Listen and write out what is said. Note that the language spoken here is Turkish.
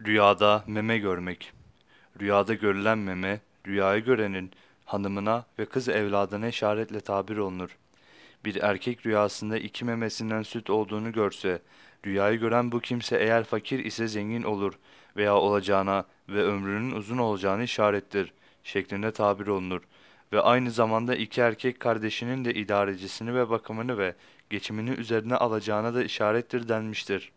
Rüyada meme görmek. Rüyada görülen meme, rüyayı görenin hanımına ve kız evladına işaretle tabir olunur. Bir erkek rüyasında iki memesinden süt olduğunu görse, rüyayı gören bu kimse eğer fakir ise zengin olur veya olacağına ve ömrünün uzun olacağını işarettir şeklinde tabir olunur. Ve aynı zamanda iki erkek kardeşinin de idarecisini ve bakımını ve geçimini üzerine alacağına da işarettir denmiştir.